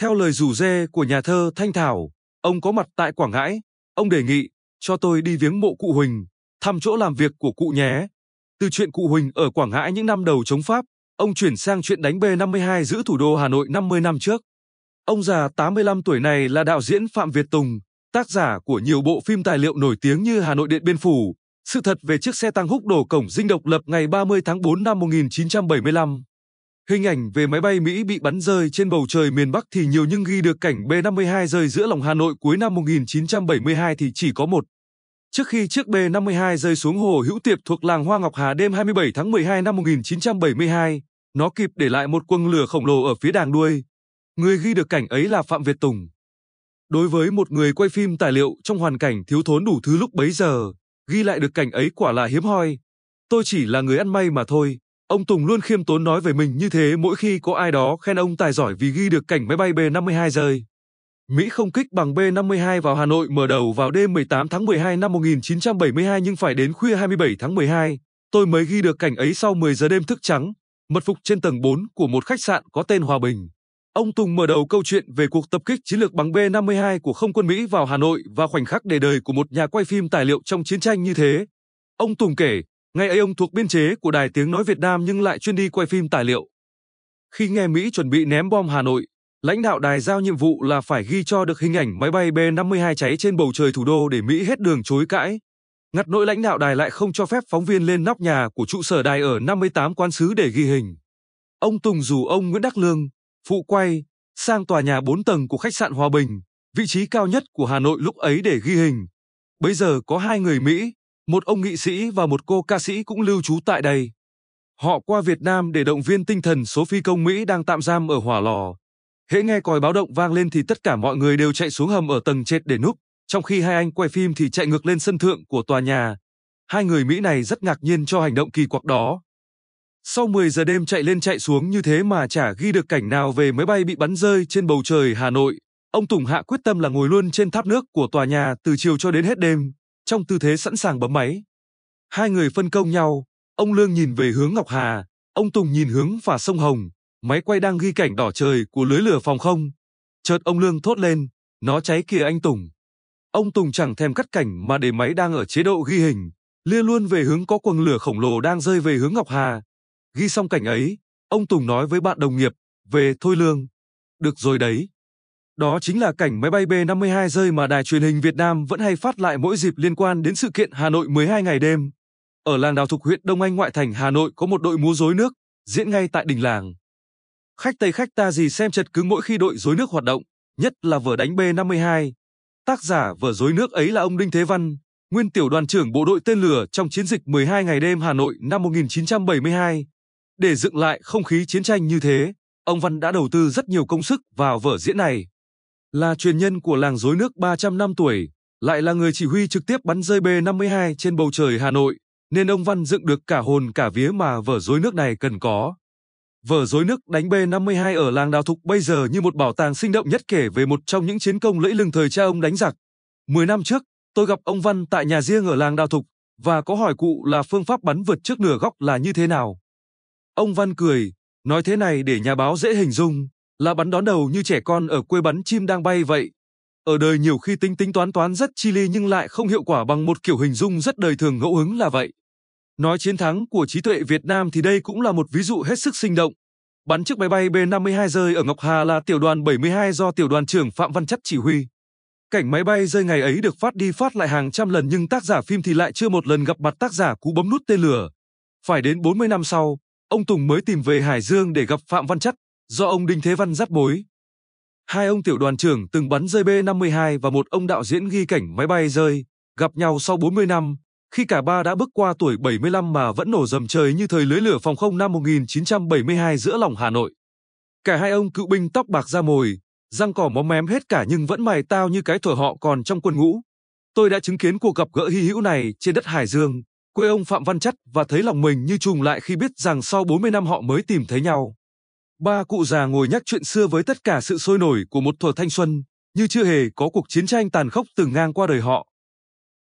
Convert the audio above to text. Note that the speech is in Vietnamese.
Theo lời rủ dê của nhà thơ Thanh Thảo, ông có mặt tại Quảng Ngãi, ông đề nghị cho tôi đi viếng mộ cụ Huỳnh, thăm chỗ làm việc của cụ nhé. Từ chuyện cụ Huỳnh ở Quảng Ngãi những năm đầu chống Pháp, ông chuyển sang chuyện đánh B52 giữ thủ đô Hà Nội 50 năm trước. Ông già 85 tuổi này là đạo diễn Phạm Việt Tùng, tác giả của nhiều bộ phim tài liệu nổi tiếng như Hà Nội Điện Biên Phủ, Sự thật về chiếc xe tăng húc đổ cổng dinh độc lập ngày 30 tháng 4 năm 1975. Hình ảnh về máy bay Mỹ bị bắn rơi trên bầu trời miền Bắc thì nhiều nhưng ghi được cảnh B-52 rơi giữa lòng Hà Nội cuối năm 1972 thì chỉ có một. Trước khi chiếc B-52 rơi xuống hồ Hữu Tiệp thuộc làng Hoa Ngọc Hà đêm 27 tháng 12 năm 1972, nó kịp để lại một quầng lửa khổng lồ ở phía đàng đuôi. Người ghi được cảnh ấy là Phạm Việt Tùng. Đối với một người quay phim tài liệu trong hoàn cảnh thiếu thốn đủ thứ lúc bấy giờ, ghi lại được cảnh ấy quả là hiếm hoi. Tôi chỉ là người ăn may mà thôi. Ông Tùng luôn khiêm tốn nói về mình như thế mỗi khi có ai đó khen ông tài giỏi vì ghi được cảnh máy bay B-52 rơi. Mỹ không kích bằng B-52 vào Hà Nội mở đầu vào đêm 18 tháng 12 năm 1972 nhưng phải đến khuya 27 tháng 12, tôi mới ghi được cảnh ấy sau 10 giờ đêm thức trắng, mật phục trên tầng 4 của một khách sạn có tên Hòa Bình. Ông Tùng mở đầu câu chuyện về cuộc tập kích chiến lược bằng B-52 của không quân Mỹ vào Hà Nội và khoảnh khắc để đời của một nhà quay phim tài liệu trong chiến tranh như thế. Ông Tùng kể, ngày ấy ông thuộc biên chế của Đài Tiếng Nói Việt Nam nhưng lại chuyên đi quay phim tài liệu. Khi nghe Mỹ chuẩn bị ném bom Hà Nội, lãnh đạo đài giao nhiệm vụ là phải ghi cho được hình ảnh máy bay B-52 cháy trên bầu trời thủ đô để Mỹ hết đường chối cãi. Ngặt nỗi lãnh đạo đài lại không cho phép phóng viên lên nóc nhà của trụ sở đài ở 58 quán sứ để ghi hình. Ông Tùng rủ ông Nguyễn Đắc Lương, phụ quay, sang tòa nhà 4 tầng của khách sạn Hòa Bình, vị trí cao nhất của Hà Nội lúc ấy để ghi hình. Bây giờ có hai người Mỹ, một ông nghị sĩ và một cô ca sĩ cũng lưu trú tại đây. Họ qua Việt Nam để động viên tinh thần số phi công Mỹ đang tạm giam ở hỏa lò. Hễ nghe còi báo động vang lên thì tất cả mọi người đều chạy xuống hầm ở tầng trệt để núp, trong khi hai anh quay phim thì chạy ngược lên sân thượng của tòa nhà. Hai người Mỹ này rất ngạc nhiên cho hành động kỳ quặc đó. Sau 10 giờ đêm chạy lên chạy xuống như thế mà chả ghi được cảnh nào về máy bay bị bắn rơi trên bầu trời Hà Nội, ông Tùng Hạ quyết tâm là ngồi luôn trên tháp nước của tòa nhà từ chiều cho đến hết đêm, trong tư thế sẵn sàng bấm máy. Hai người phân công nhau, ông Lương nhìn về hướng Ngọc Hà, ông Tùng nhìn hướng phà sông Hồng, máy quay đang ghi cảnh đỏ trời của lưới lửa phòng không. Chợt ông Lương thốt lên, nó cháy kìa anh Tùng. Ông Tùng chẳng thèm cắt cảnh mà để máy đang ở chế độ ghi hình, lia luôn về hướng có quầng lửa khổng lồ đang rơi về hướng Ngọc Hà. Ghi xong cảnh ấy, ông Tùng nói với bạn đồng nghiệp, về thôi Lương. Được rồi đấy. Đó chính là cảnh máy bay B-52 rơi mà đài truyền hình Việt Nam vẫn hay phát lại mỗi dịp liên quan đến sự kiện Hà Nội 12 ngày đêm. Ở làng Đào thuộc huyện Đông Anh ngoại thành Hà Nội có một đội múa rối nước, diễn ngay tại đình làng. Khách Tây khách ta gì xem chật cứng mỗi khi đội rối nước hoạt động, nhất là vở đánh B-52. Tác giả vở rối nước ấy là ông Đinh Thế Văn, nguyên tiểu đoàn trưởng bộ đội tên lửa trong chiến dịch 12 ngày đêm Hà Nội năm 1972. Để dựng lại không khí chiến tranh như thế, ông Văn đã đầu tư rất nhiều công sức vào vở diễn này. Là truyền nhân của làng rối nước 300 năm tuổi, lại là người chỉ huy trực tiếp bắn rơi B-52 trên bầu trời Hà Nội, nên ông Văn dựng được cả hồn cả vía mà vở rối nước này cần có. Vở rối nước đánh B-52 ở làng Đào Thục bây giờ như một bảo tàng sinh động nhất kể về một trong những chiến công lẫy lừng thời cha ông đánh giặc. Mười năm trước, tôi gặp ông Văn tại nhà riêng ở làng Đào Thục và có hỏi cụ là phương pháp bắn vượt trước nửa góc là như thế nào. Ông Văn cười, nói thế này để nhà báo dễ hình dung, là bắn đón đầu như trẻ con ở quê bắn chim đang bay vậy. Ở đời nhiều khi tính tính toán toán rất chi ly nhưng lại không hiệu quả bằng một kiểu hình dung rất đời thường ngẫu hứng là vậy. Nói chiến thắng của trí tuệ Việt Nam thì đây cũng là một ví dụ hết sức sinh động. Bắn chiếc máy bay B-52 rơi ở Ngọc Hà là tiểu đoàn 72 do tiểu đoàn trưởng Phạm Văn Chất chỉ huy. Cảnh máy bay rơi ngày ấy được phát đi phát lại hàng trăm lần nhưng tác giả phim thì lại chưa một lần gặp mặt tác giả cú bấm nút tên lửa. Phải đến 40 năm sau, ông Tùng mới tìm về Hải Dương để gặp Phạm Văn Chất, do ông Đinh Thế Văn dắt bối. Hai ông tiểu đoàn trưởng từng bắn rơi B-52 và một ông đạo diễn ghi cảnh máy bay rơi, gặp nhau sau 40 năm, khi cả ba đã bước qua tuổi 75 mà vẫn nổ dầm trời như thời lưới lửa phòng không năm 1972 giữa lòng Hà Nội. Cả hai ông cựu binh tóc bạc da mồi, răng cỏ móm mém hết cả nhưng vẫn mày tao như cái thuở họ còn trong quân ngũ. Tôi đã chứng kiến cuộc gặp gỡ hy hữu này trên đất Hải Dương, quê ông Phạm Văn Chất và thấy lòng mình như trùng lại khi biết rằng sau 40 năm họ mới tìm thấy nhau. Ba cụ già ngồi nhắc chuyện xưa với tất cả sự sôi nổi của một thuở thanh xuân, như chưa hề có cuộc chiến tranh tàn khốc từng ngang qua đời họ.